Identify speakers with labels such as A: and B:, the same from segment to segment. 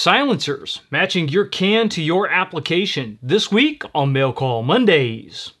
A: Silencers, matching your can to your application. This week on Mail Call Mondays.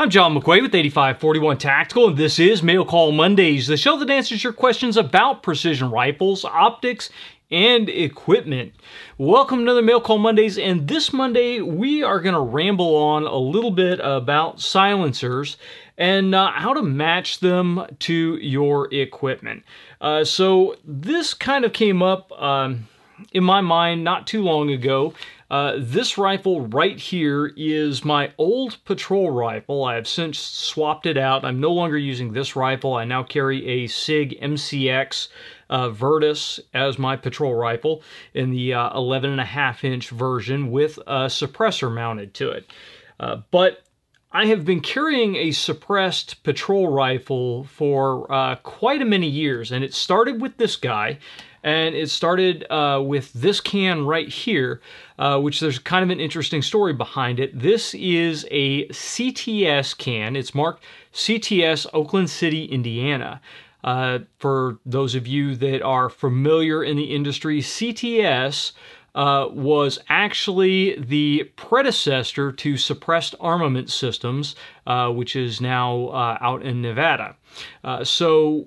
A: I'm John McQuay with 8541 Tactical, and this is Mail Call Mondays, the show that answers your questions about precision rifles, optics, and equipment. Welcome to the Mail Call Mondays, and this Monday we are going to ramble on a little bit about silencers and uh, how to match them to your equipment. Uh, so, this kind of came up. Um, in my mind not too long ago. Uh, this rifle right here is my old patrol rifle. I have since swapped it out. I'm no longer using this rifle. I now carry a SIG MCX uh, Virtus as my patrol rifle in the uh, 11 and a half inch version with a suppressor mounted to it. Uh, but I have been carrying a suppressed patrol rifle for uh, quite a many years, and it started with this guy and it started uh, with this can right here, uh, which there's kind of an interesting story behind it. This is a CTS can. It's marked CTS Oakland City, Indiana. Uh, for those of you that are familiar in the industry, CTS uh, was actually the predecessor to suppressed armament systems, uh, which is now uh, out in Nevada. Uh, so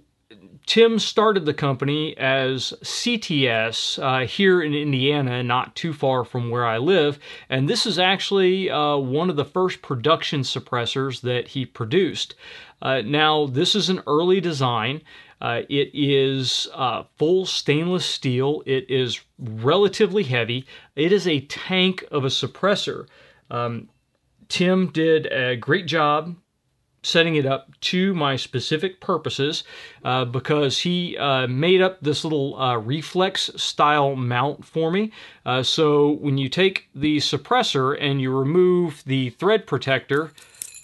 A: Tim started the company as CTS uh, here in Indiana, not too far from where I live. And this is actually uh, one of the first production suppressors that he produced. Uh, now, this is an early design. Uh, it is uh, full stainless steel. It is relatively heavy. It is a tank of a suppressor. Um, Tim did a great job setting it up to my specific purposes uh, because he uh, made up this little uh, reflex style mount for me. Uh, so when you take the suppressor and you remove the thread protector,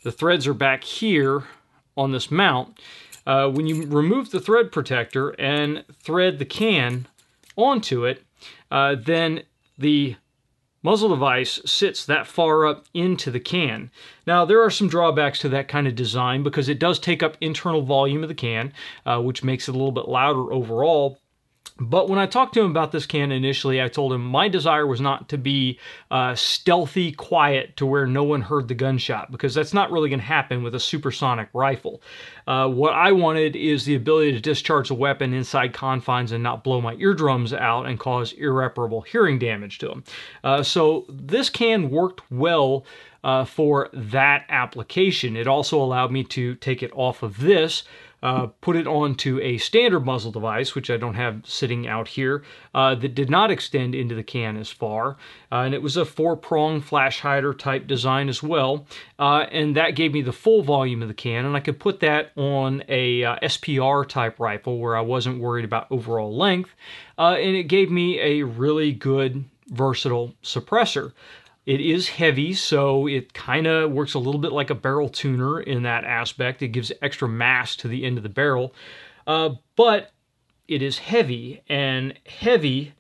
A: the threads are back here on this mount. Uh, when you remove the thread protector and thread the can onto it, uh, then the muzzle device sits that far up into the can. Now, there are some drawbacks to that kind of design because it does take up internal volume of the can, uh, which makes it a little bit louder overall. But when I talked to him about this can initially, I told him my desire was not to be uh, stealthy, quiet to where no one heard the gunshot, because that's not really going to happen with a supersonic rifle. Uh, what I wanted is the ability to discharge the weapon inside confines and not blow my eardrums out and cause irreparable hearing damage to them. Uh, so this can worked well. Uh, for that application. It also allowed me to take it off of this uh, put it onto a standard muzzle device, which I don't have sitting out here, uh, that did not extend into the can as far. Uh, and it was a four prong flash hider type design as well. Uh, and that gave me the full volume of the can, and I could put that on a uh, SPR type rifle where I wasn't worried about overall length. and it gave me a really good versatile suppressor. It is heavy, so it kind of works a little bit like a barrel tuner in that aspect. It gives extra mass to the end of the barrel, uh, but it is heavy, and heavy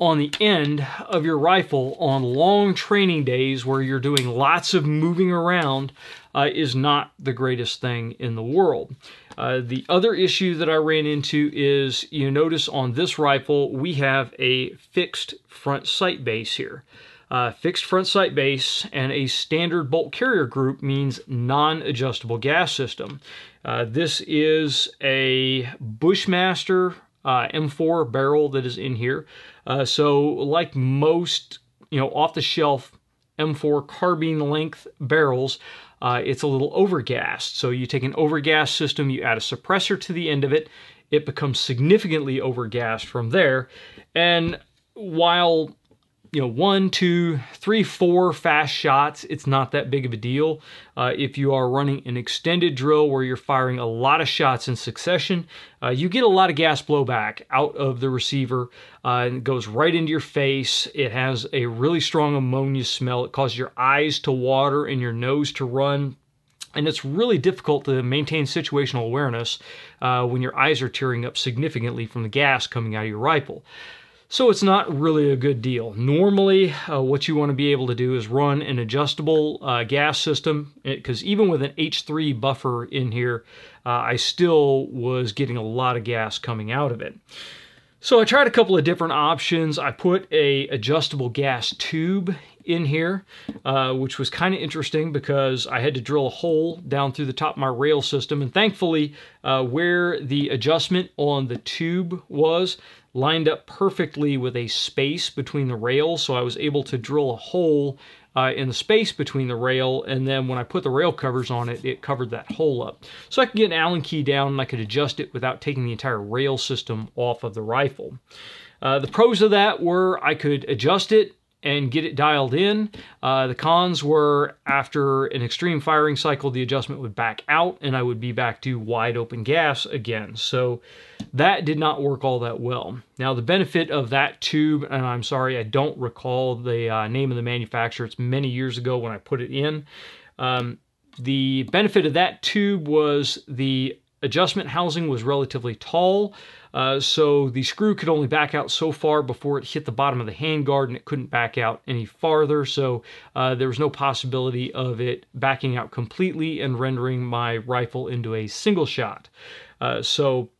A: on the end of your rifle on long training days where you're doing lots of moving around uh, is not the greatest thing in the world. Uh, the other issue that I ran into is you notice on this rifle we have a fixed front sight base here. Uh, fixed front sight base and a standard bolt carrier group means non-adjustable gas system. Uh, this is a Bushmaster uh, M4 barrel that is in here. Uh, so like most, you know, off-the-shelf M4 carbine length barrels, uh, it's a little overgassed. So you take an overgas system, you add a suppressor to the end of it, it becomes significantly overgassed from there. And while you know, one, two, three, four fast shots, it's not that big of a deal. Uh, if you are running an extended drill where you're firing a lot of shots in succession, uh, you get a lot of gas blowback out of the receiver uh, and it goes right into your face. It has a really strong ammonia smell. It causes your eyes to water and your nose to run. And it's really difficult to maintain situational awareness uh, when your eyes are tearing up significantly from the gas coming out of your rifle. So it's not really a good deal. Normally, uh, what you want to be able to do is run an adjustable uh, gas system, because even with an H3 buffer in here, uh, I still was getting a lot of gas coming out of it. So I tried a couple of different options. I put a adjustable gas tube in here, uh, which was kind of interesting because I had to drill a hole down through the top of my rail system. And thankfully, uh, where the adjustment on the tube was lined up perfectly with a space between the rails. So I was able to drill a hole uh, in the space between the rail, and then when I put the rail covers on it, it covered that hole up. So I could get an Allen key down and I could adjust it without taking the entire rail system off of the rifle. Uh, the pros of that were I could adjust it and get it dialed in. Uh, the cons were after an extreme firing cycle, the adjustment would back out and I would be back to wide open gas again. So that did not work all that well. Now, the benefit of that tube, and I'm sorry, I don't recall the uh, name of the manufacturer, it's many years ago when I put it in. Um, the benefit of that tube was the adjustment housing was relatively tall. Uh, so the screw could only back out so far before it hit the bottom of the handguard and it couldn't back out any farther. So uh, there was no possibility of it backing out completely and rendering my rifle into a single shot. Uh, so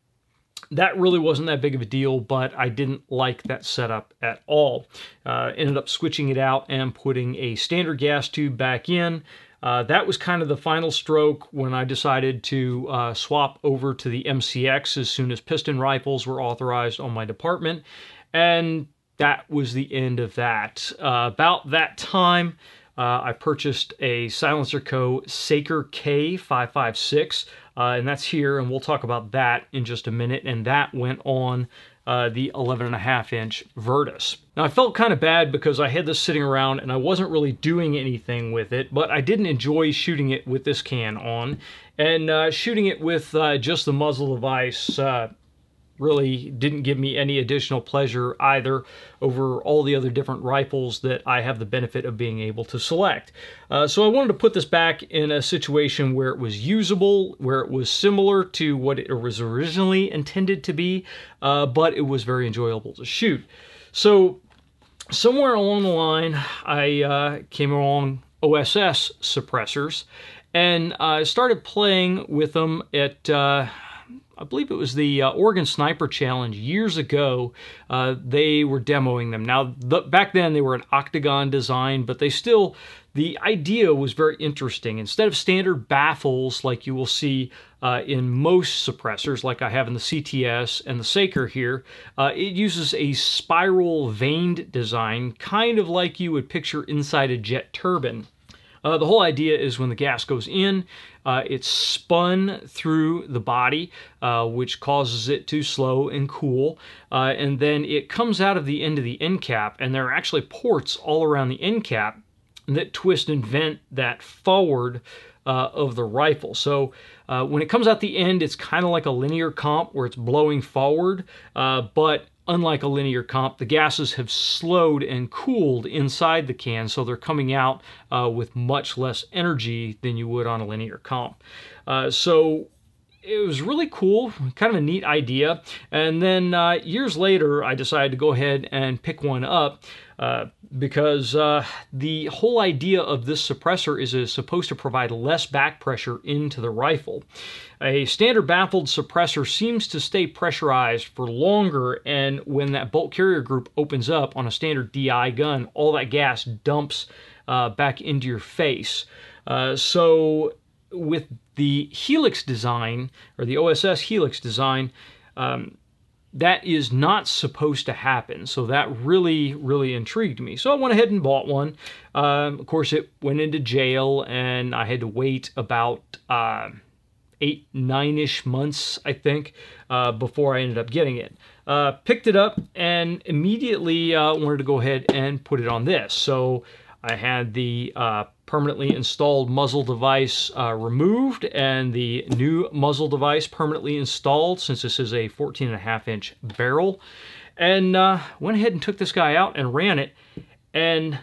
A: that really wasn't that big of a deal, but I didn't like that setup at all. Uh, ended up switching it out and putting a standard gas tube back in. Uh, that was kind of the final stroke when I decided to uh, swap over to the MCX as soon as piston rifles were authorized on my department. And that was the end of that. Uh, about that time, uh, I purchased a Silencer Co. Saker K556, uh, and that's here, and we'll talk about that in just a minute. And that went on uh, the 11 and a half inch Virtus. Now I felt kind of bad because I had this sitting around and I wasn't really doing anything with it, but I didn't enjoy shooting it with this can on. And uh, shooting it with uh, just the muzzle device uh, really didn't give me any additional pleasure either over all the other different rifles that I have the benefit of being able to select. Uh, so I wanted to put this back in a situation where it was usable, where it was similar to what it was originally intended to be, uh, but it was very enjoyable to shoot. So somewhere along the line, I uh, came along OSS suppressors and I started playing with them at uh, I believe it was the uh, Oregon Sniper Challenge years ago. Uh, they were demoing them. Now, the, back then they were an octagon design, but they still, the idea was very interesting. Instead of standard baffles like you will see uh, in most suppressors, like I have in the CTS and the Saker here, uh, it uses a spiral vaned design, kind of like you would picture inside a jet turbine. Uh, the whole idea is when the gas goes in, uh, it's spun through the body, uh, which causes it to slow and cool. Uh, and then it comes out of the end of the end cap, and there are actually ports all around the end cap that twist and vent that forward uh, of the rifle. So uh, when it comes out the end, it's kind of like a linear comp where it's blowing forward, but unlike a linear comp, the gases have slowed and cooled inside the can, so they're coming out uh, with much less energy than you would on a linear comp. Uh, so it was really cool, kind of a neat idea. And then uh, years later, I decided to go ahead and pick one up uh, because uh, the whole idea of this suppressor is it's supposed to provide less back pressure into the rifle. A standard baffled suppressor seems to stay pressurized for longer, and when that bolt carrier group opens up on a standard DI gun, all that gas dumps uh, back into your face. Uh, so with the Helix design, or the OSS Helix design, um, that is not supposed to happen. So that really, really intrigued me. So I went ahead and bought one. Um, of course, it went into jail, and I had to wait about uh, eight, nine ish months, I think, uh, before I ended up getting it. Uh, picked it up and immediately uh, wanted to go ahead and put it on this. So I had the uh, permanently installed muzzle device uh, removed and the new muzzle device permanently installed since this is a 14 and a half inch barrel. And uh, went ahead and took this guy out and ran it. And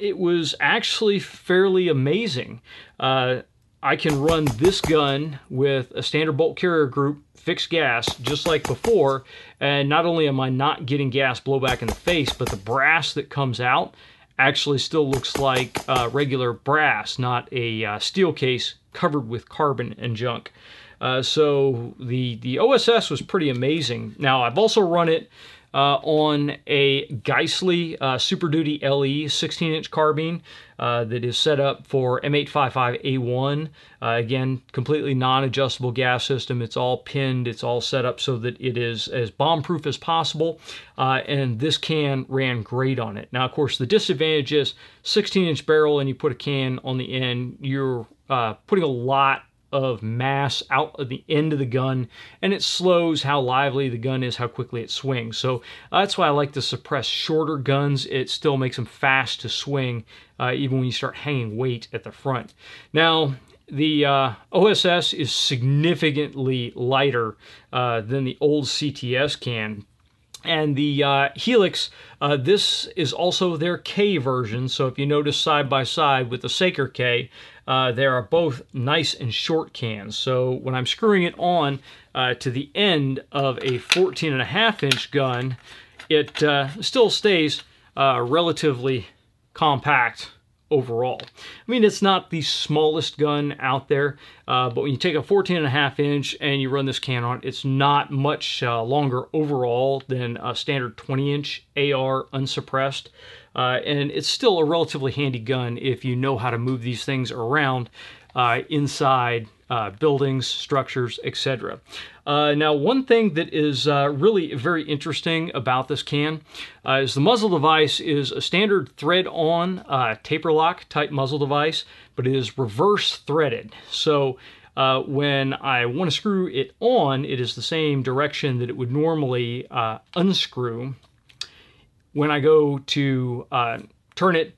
A: it was actually fairly amazing. Uh, I can run this gun with a standard bolt carrier group, fixed gas, just like before. And not only am I not getting gas blowback in the face, but the brass that comes out actually still looks like uh, regular brass, not a uh, steel case covered with carbon and junk. Uh, so the the OSS was pretty amazing. Now I've also run it uh, on a Geissele uh, Super Duty LE 16 inch carbine uh, that is set up for M855A1. Uh, again, completely non adjustable gas system. It's all pinned, it's all set up so that it is as bomb proof as possible. Uh, and this can ran great on it. Now, of course, the disadvantage is 16 inch barrel and you put a can on the end, you're uh, putting a lot of mass out of the end of the gun and it slows how lively the gun is, how quickly it swings. So uh, that's why I like to suppress shorter guns. It still makes them fast to swing uh, even when you start hanging weight at the front. Now, the uh, OSS is significantly lighter uh, than the old CTS can, and the uh, Helix, uh, this is also their K version. So if you notice side by side with the Saker K, uh, they are both nice and short cans. So when I'm screwing it on uh, to the end of a 14 and a half inch gun, it uh, still stays uh, relatively compact overall. I mean, it's not the smallest gun out there, uh, but when you take a 14 and a half inch and you run this can on, it's not much uh, longer overall than a standard 20 inch AR unsuppressed. Uh, and it's still a relatively handy gun if you know how to move these things around uh, inside uh, buildings, structures, etc. Uh, now, one thing that is uh, really very interesting about this can uh, is the muzzle device is a standard thread-on uh, taper lock type muzzle device, but it is reverse threaded. So uh, when I want to screw it on, it is the same direction that it would normally unscrew. When I go to turn it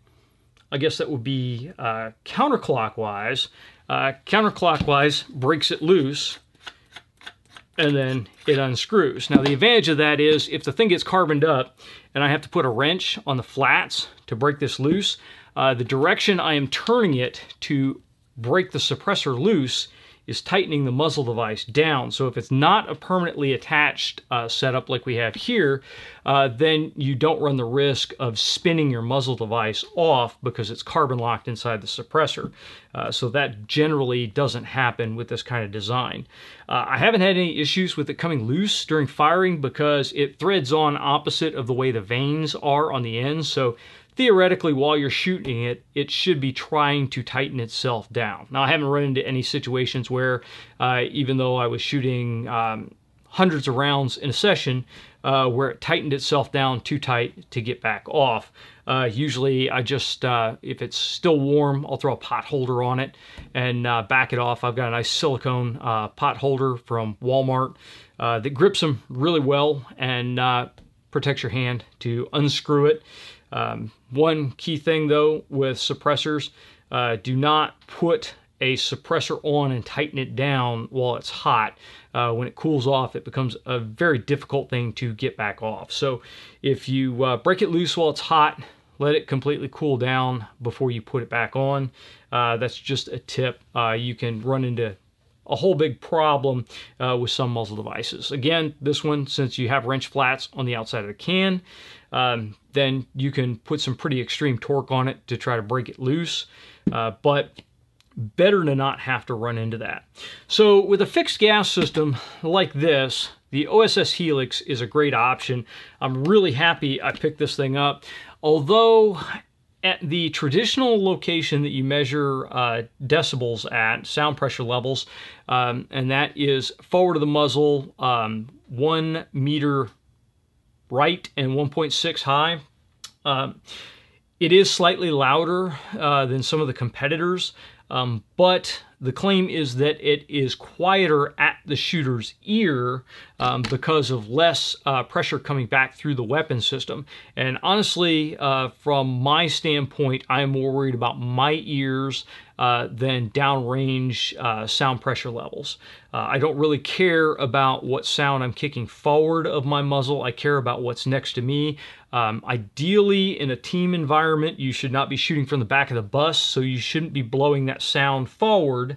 A: I guess that would be uh, counterclockwise. Uh, counterclockwise breaks it loose and then it unscrews. Now the advantage of that is if the thing gets carboned up and I have to put a wrench on the flats to break this loose, uh, the direction I am turning it to break the suppressor loose is tightening the muzzle device down. So if it's not a permanently attached uh, setup like we have here, uh, then you don't run the risk of spinning your muzzle device off because it's carbon locked inside the suppressor. Uh, so that generally doesn't happen with this kind of design. Uh, I haven't had any issues with it coming loose during firing because it threads on opposite of the way the vanes are on the ends. So theoretically, while you're shooting it, it should be trying to tighten itself down. Now, I haven't run into any situations where, uh, even though I was shooting um, hundreds of rounds in a session, uh, where it tightened itself down too tight to get back off. Uh, usually, I just, uh, if it's still warm, I'll throw a pot holder on it and uh, back it off. I've got a nice silicone uh, pot holder from Walmart that grips them really well and protects your hand to unscrew it. Um, one key thing though with suppressors, uh, do not put a suppressor on and tighten it down while it's hot. Uh, when it cools off, it becomes a very difficult thing to get back off. So if you uh, break it loose while it's hot, let it completely cool down before you put it back on. Uh, that's just a tip. Uh, you can run into a whole big problem uh, with some muzzle devices. Again, this one, since you have wrench flats on the outside of the can, um, then you can put some pretty extreme torque on it to try to break it loose. Uh, but better to not have to run into that. So with a fixed gas system like this, the OSS Helix is a great option. I'm really happy I picked this thing up. Although at the traditional location that you measure uh, decibels at, sound pressure levels, um, and that is forward of the muzzle, um, one meter right and 1.6 high. Um, it is slightly louder uh, than some of the competitors, um, but the claim is that it is quieter at the shooter's ear um, because of less uh, pressure coming back through the weapon system. And honestly, uh, from my standpoint, I am more worried about my ears uh, than downrange uh, sound pressure levels. Uh, I don't really care about what sound I'm kicking forward of my muzzle. I care about what's next to me. Um, ideally, in a team environment, you should not be shooting from the back of the bus, so you shouldn't be blowing that sound forward.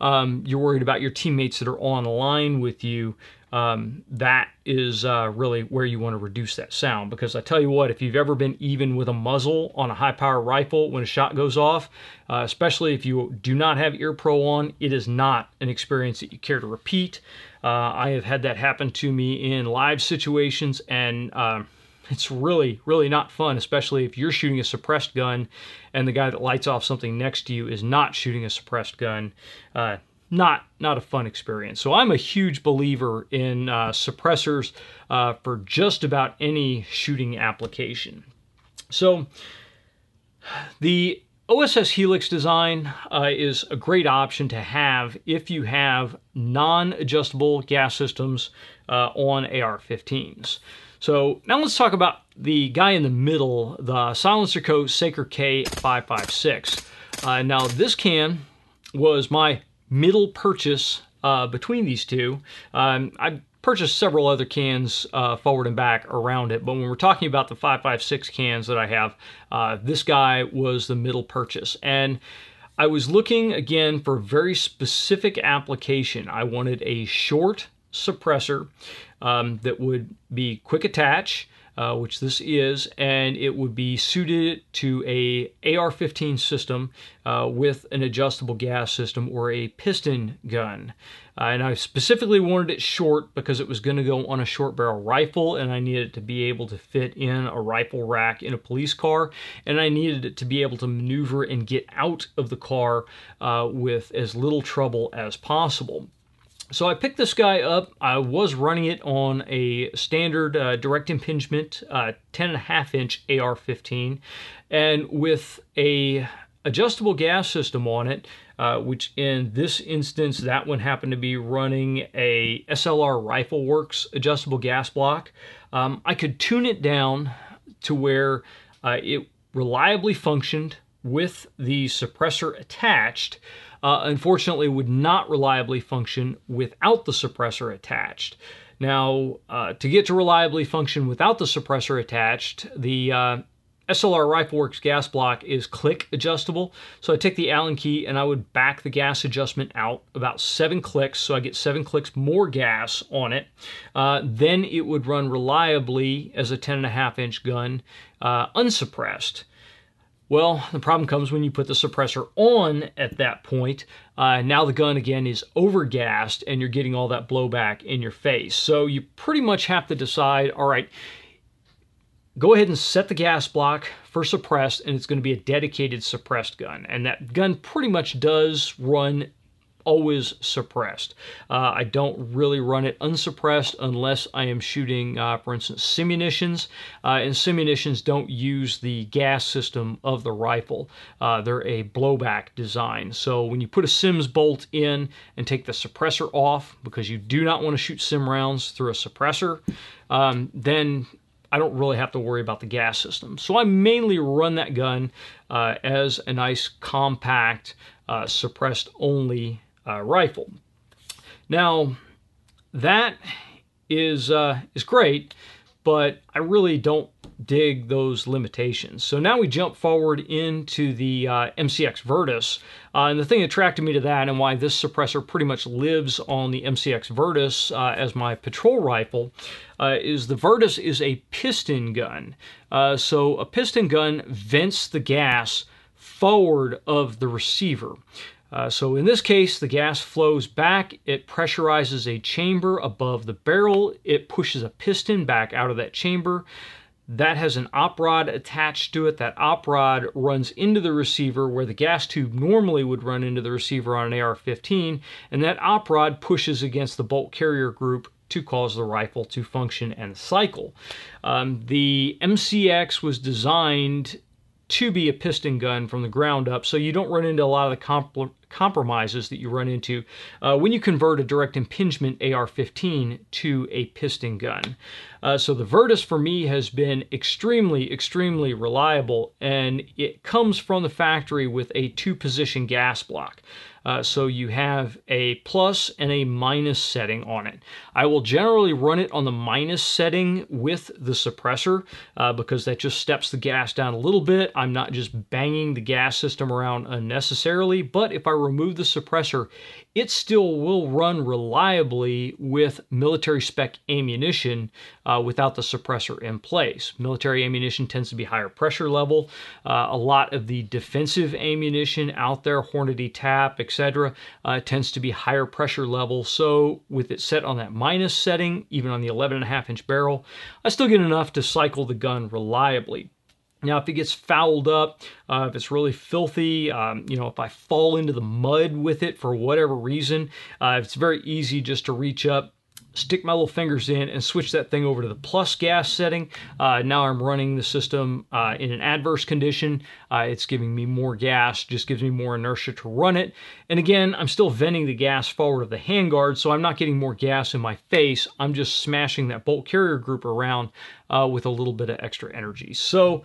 A: Um, you're worried about your teammates that are on line with you. um, that is uh, really where you want to reduce that sound. Because I tell you what, if you've ever been even with a muzzle on a high power rifle when a shot goes off, uh, especially if you do not have ear pro on, it is not an experience that you care to repeat. Uh, I have had that happen to me in live situations and um, it's really, really not fun, especially if you're shooting a suppressed gun and the guy that lights off something next to you is not shooting a suppressed gun. Uh, not not a fun experience. So I'm a huge believer in uh, suppressors uh, for just about any shooting application. So the OSS Helix design uh, is a great option to have if you have non-adjustable gas systems uh, on AR-15s. So now let's talk about the guy in the middle, the Silencer Co. Saker K556. Uh, now this can was my middle purchase uh, between these two. Um, I purchased several other cans uh, forward and back around it, but when we're talking about the 556 cans that I have, uh, this guy was the middle purchase. And I was looking again for a very specific application. I wanted a short suppressor um, that would be quick attach, uh, which this is, and it would be suited to a AR-15 system uh, with an adjustable gas system or a piston gun. Uh, and I specifically wanted it short because it was going to go on a short barrel rifle and I needed it to be able to fit in a rifle rack in a police car and I needed it to be able to maneuver and get out of the car uh, with as little trouble as possible. So I picked this guy up. I was running it on a standard uh, direct impingement uh, 10 and a half inch AR-15 and with a adjustable gas system on it, uh, which in this instance, that one happened to be running a SLR Rifle Works adjustable gas block. Um, I could tune it down to where uh, it reliably functioned with the suppressor attached, uh, unfortunately would not reliably function without the suppressor attached. Now, uh, to get to reliably function without the suppressor attached, the uh, SLR Rifleworks gas block is click adjustable. So I take the Allen key and I would back the gas adjustment out about seven clicks. So I get seven clicks more gas on it. Uh, then it would run reliably as a 10 and a half inch gun, uh, unsuppressed. Well, the problem comes when you put the suppressor on at that point. Uh, now the gun again is overgassed and you're getting all that blowback in your face. So you pretty much have to decide, all right, go ahead and set the gas block for suppressed and it's going to be a dedicated suppressed gun. And that gun pretty much does run always suppressed. Uh, I don't really run it unsuppressed unless I am shooting, uh, for instance, simunitions. Uh, and simunitions don't use the gas system of the rifle. Uh, they're a blowback design. So when you put a Sims bolt in and take the suppressor off, because you do not want to shoot sim rounds through a suppressor, um, then I don't really have to worry about the gas system. So I mainly run that gun uh, as a nice compact uh, suppressed only uh, rifle. Now, that is uh, is great, but I really don't dig those limitations. So now we jump forward into the uh, MCX Virtus, uh, and the thing that attracted me to that and why this suppressor pretty much lives on the MCX Virtus uh, as my patrol rifle uh, is the Virtus is a piston gun. Uh, so a piston gun vents the gas forward of the receiver. Uh, so in this case, the gas flows back, it pressurizes a chamber above the barrel, it pushes a piston back out of that chamber. That has an op rod attached to it. That op rod runs into the receiver where the gas tube normally would run into the receiver on an AR-15, and that op rod pushes against the bolt carrier group to cause the rifle to function and cycle. Um, the MCX was designed to be a piston gun from the ground up, so you don't run into a lot of the compl- compromises that you run into uh, when you convert a direct impingement AR-15 to a piston gun. Uh, so the Virtus for me has been extremely, extremely reliable, and it comes from the factory with a two-position gas block. Uh, so you have a plus and a minus setting on it. I will generally run it on the minus setting with the suppressor uh, because that just steps the gas down a little bit. I'm not just banging the gas system around unnecessarily, but if I remove the suppressor, it still will run reliably with military spec ammunition uh, without the suppressor in place. Military ammunition tends to be higher pressure level. Uh, a lot of the defensive ammunition out there, Hornady Tap, etc., uh, tends to be higher pressure level. So with it set on that minus setting, even on the 11.5 inch barrel, I still get enough to cycle the gun reliably. Now, if it gets fouled up, uh, if it's really filthy, um, you know, if I fall into the mud with it for whatever reason, uh, it's very easy just to reach up, stick my little fingers in and switch that thing over to the plus gas setting. Uh, now I'm running the system uh, in an adverse condition. Uh, it's giving me more gas, just gives me more inertia to run it. And again, I'm still venting the gas forward of the handguard, so I'm not getting more gas in my face. I'm just smashing that bolt carrier group around uh, with a little bit of extra energy. So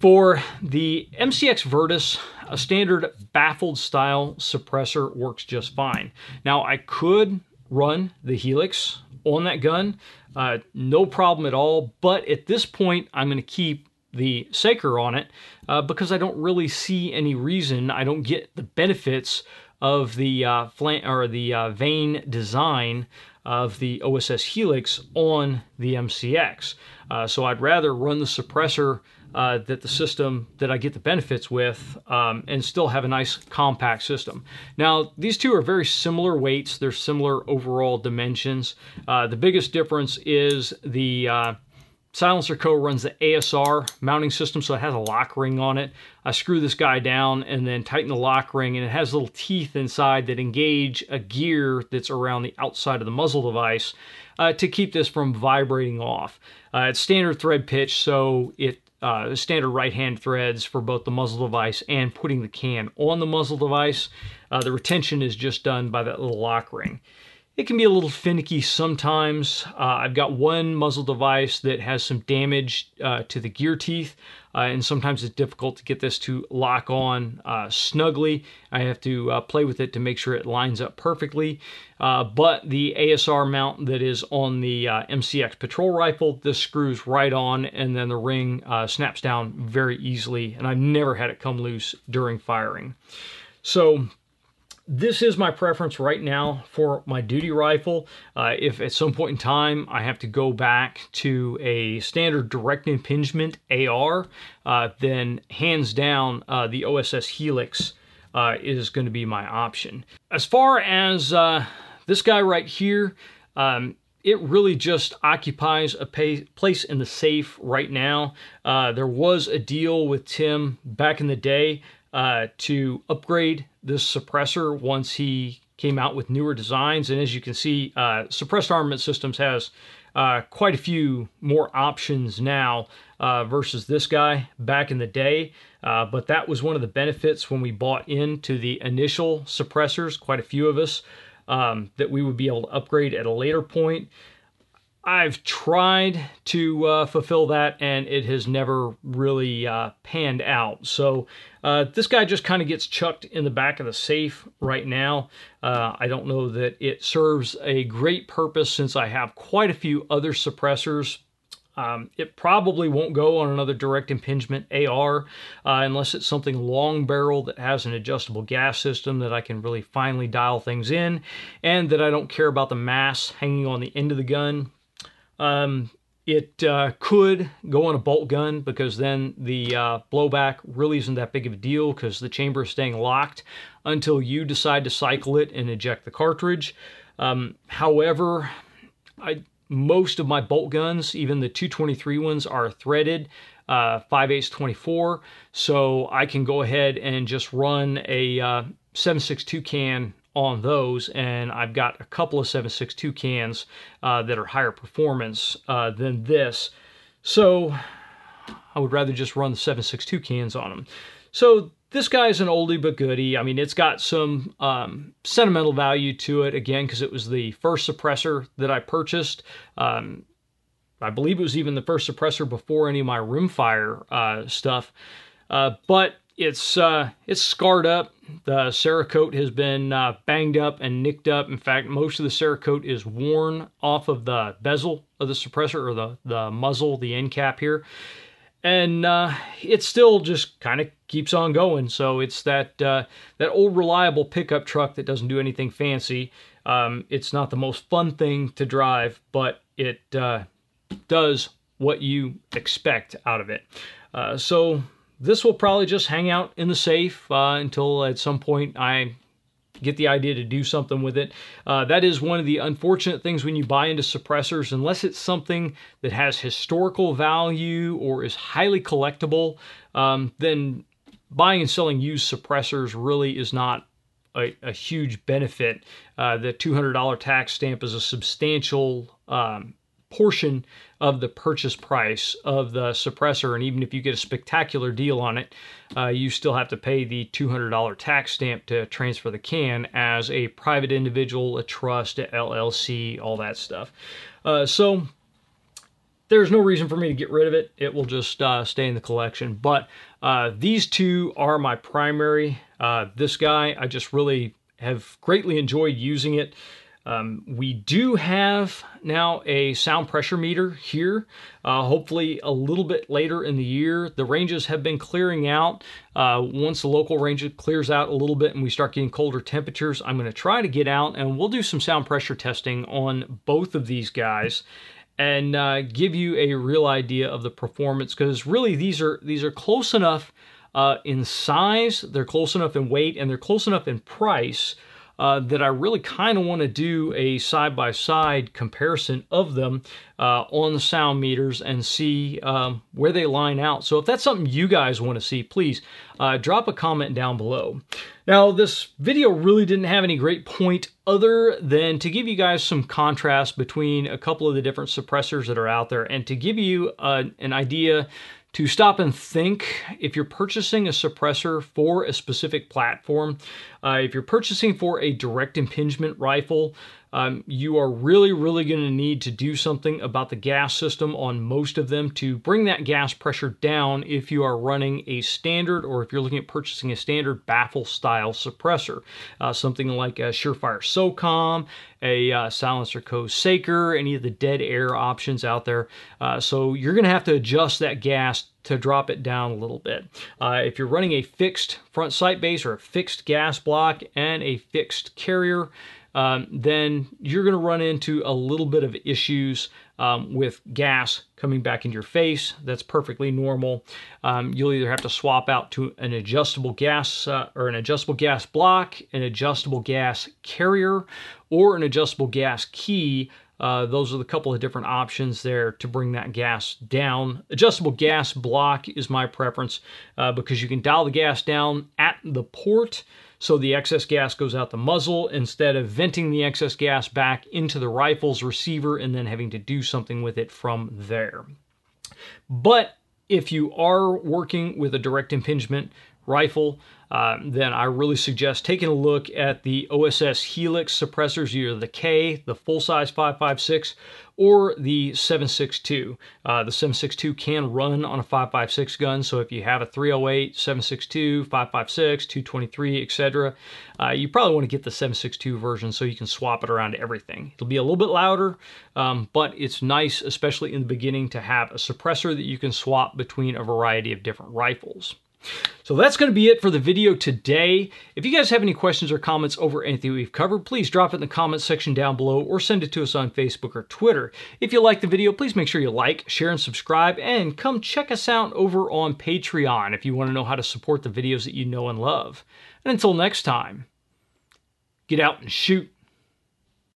A: for the MCX Virtus, a standard baffled style suppressor works just fine. Now I could run the Helix on that gun, uh, no problem at all, but at this point I'm going to keep the Saker on it uh, because I don't really see any reason, I don't get the benefits of the uh, or the uh, vane design of the OSS Helix on the MCX. Uh, so I'd rather run the suppressor uh, that the system that I get the benefits with um, and still have a nice compact system. Now, these two are very similar weights, they're similar overall dimensions. Uh, the biggest difference is the uh, Silencer Co. runs the ASR mounting system, so it has a lock ring on it. I screw this guy down and then tighten the lock ring, and it has little teeth inside that engage a gear that's around the outside of the muzzle device uh, to keep this from vibrating off. Uh, it's standard thread pitch, so it uh, standard right hand threads for both the muzzle device and putting the can on the muzzle device. Uh, the retention is just done by that little lock ring. It can be a little finicky sometimes. Uh, I've got one muzzle device that has some damage uh, to the gear teeth, uh, and sometimes it's difficult to get this to lock on uh, snugly. I have to uh, play with it to make sure it lines up perfectly. Uh, but the ASR mount that is on the MCX patrol rifle, this screws right on, and then the ring snaps down very easily, and I've never had it come loose during firing. So this is my preference right now for my duty rifle. Uh, if at some point in time I have to go back to a standard direct impingement AR, uh, then hands down uh, the OSS Helix uh, is going to be my option. As far as uh, this guy right here, um, it really just occupies a place in the safe right now. Uh, there was a deal with Tim back in the day uh, to upgrade this suppressor once he came out with newer designs. And as you can see, uh, Suppressed Armament Systems has uh, quite a few more options now uh, versus this guy back in the day. Uh, but that was one of the benefits when we bought into the initial suppressors, quite a few of us, um, that we would be able to upgrade at a later point. I've tried to uh, fulfill that and it has never really uh, panned out. So uh, this guy just kind of gets chucked in the back of the safe right now. Uh, I don't know that it serves a great purpose since I have quite a few other suppressors. Um, it probably won't go on another direct impingement AR uh, unless it's something long barrel that has an adjustable gas system that I can really finely dial things in and that I don't care about the mass hanging on the end of the gun. Um, it uh, could go on a bolt gun because then the uh, blowback really isn't that big of a deal because the chamber is staying locked until you decide to cycle it and eject the cartridge. Um, however, I, most of my bolt guns, even the 223 ones, are threaded uh, 5 8 24, so I can go ahead and just run a uh, 762 can on those, and I've got a couple of 762 cans uh, that are higher performance uh, than this. So I would rather just run the 762 cans on them. So this guy's an oldie but goodie. I mean, it's got some um, sentimental value to it, again, because it was the first suppressor that I purchased. Um, I believe it was even the first suppressor before any of my rimfire uh, stuff. Uh, but it's uh, it's scarred up. The Cerakote has been uh, banged up and nicked up. In fact, most of the Cerakote is worn off of the bezel of the suppressor or the, the muzzle, the end cap here. And uh, it still just kind of keeps on going. So it's that uh, that old reliable pickup truck that doesn't do anything fancy. Um, it's not the most fun thing to drive, but it uh, does what you expect out of it. Uh, so this will probably just hang out in the safe uh, until at some point I get the idea to do something with it. Uh, that is one of the unfortunate things when you buy into suppressors, unless it's something that has historical value or is highly collectible, um, then buying and selling used suppressors really is not a, a huge benefit. Uh, the $200 tax stamp is a substantial um, portion of the purchase price of the suppressor. And even if you get a spectacular deal on it, uh, you still have to pay the $200 tax stamp to transfer the can as a private individual, a trust, a LLC, all that stuff. Uh, so there's no reason for me to get rid of it. It will just uh, stay in the collection. But uh, these two are my primary. Uh, this guy, I just really have greatly enjoyed using it. Um, we do have now a sound pressure meter here. Uh, hopefully, a little bit later in the year, the ranges have been clearing out. Uh, once the local range clears out a little bit and we start getting colder temperatures, I'm going to try to get out and we'll do some sound pressure testing on both of these guys and uh, give you a real idea of the performance because really these are these are close enough uh, in size, they're close enough in weight, and they're close enough in price uh, that I really kind of want to do a side by side comparison of them uh, on the sound meters and see um, where they line out. So if that's something you guys want to see, please uh, drop a comment down below. Now, this video really didn't have any great point other than to give you guys some contrast between a couple of the different suppressors that are out there and to give you uh, an idea to stop and think if you're purchasing a suppressor for a specific platform, uh, if you're purchasing for a direct impingement rifle, um, you are really, really going to need to do something about the gas system on most of them to bring that gas pressure down if you are running a standard or if you're looking at purchasing a standard baffle style suppressor. Uh, something like a Surefire SOCOM, a uh, Silencer Co. Saker, any of the dead air options out there. Uh, so you're going to have to adjust that gas to drop it down a little bit. Uh, if you're running a fixed front sight base or a fixed gas block and a fixed carrier, um, then you're going to run into a little bit of issues um, with gas coming back into your face. That's perfectly normal. Um, you'll either have to swap out to an adjustable gas uh, or an adjustable gas block, an adjustable gas carrier, or an adjustable gas key uh, those are the couple of different options there to bring that gas down. Adjustable gas block is my preference uh, because you can dial the gas down at the port so the excess gas goes out the muzzle instead of venting the excess gas back into the rifle's receiver and then having to do something with it from there. But if you are working with a direct impingement rifle, uh, then I really suggest taking a look at the OSS Helix suppressors, either the K, the full-size 5.56, or the 7.62. Uh, the 7.62 can run on a 5.56 gun, so if you have a 308, 7.62, 5.56, 223, etc., uh, you probably want to get the 7.62 version so you can swap it around to everything. It'll be a little bit louder, um, but it's nice, especially in the beginning, to have a suppressor that you can swap between a variety of different rifles. So that's going to be it for the video today. If you guys have any questions or comments over anything we've covered, please drop it in the comments section down below or send it to us on Facebook or Twitter. If you like the video, please make sure you like, share, and subscribe, and come check us out over on Patreon if you want to know how to support the videos that you know and love. And until next time, get out and shoot.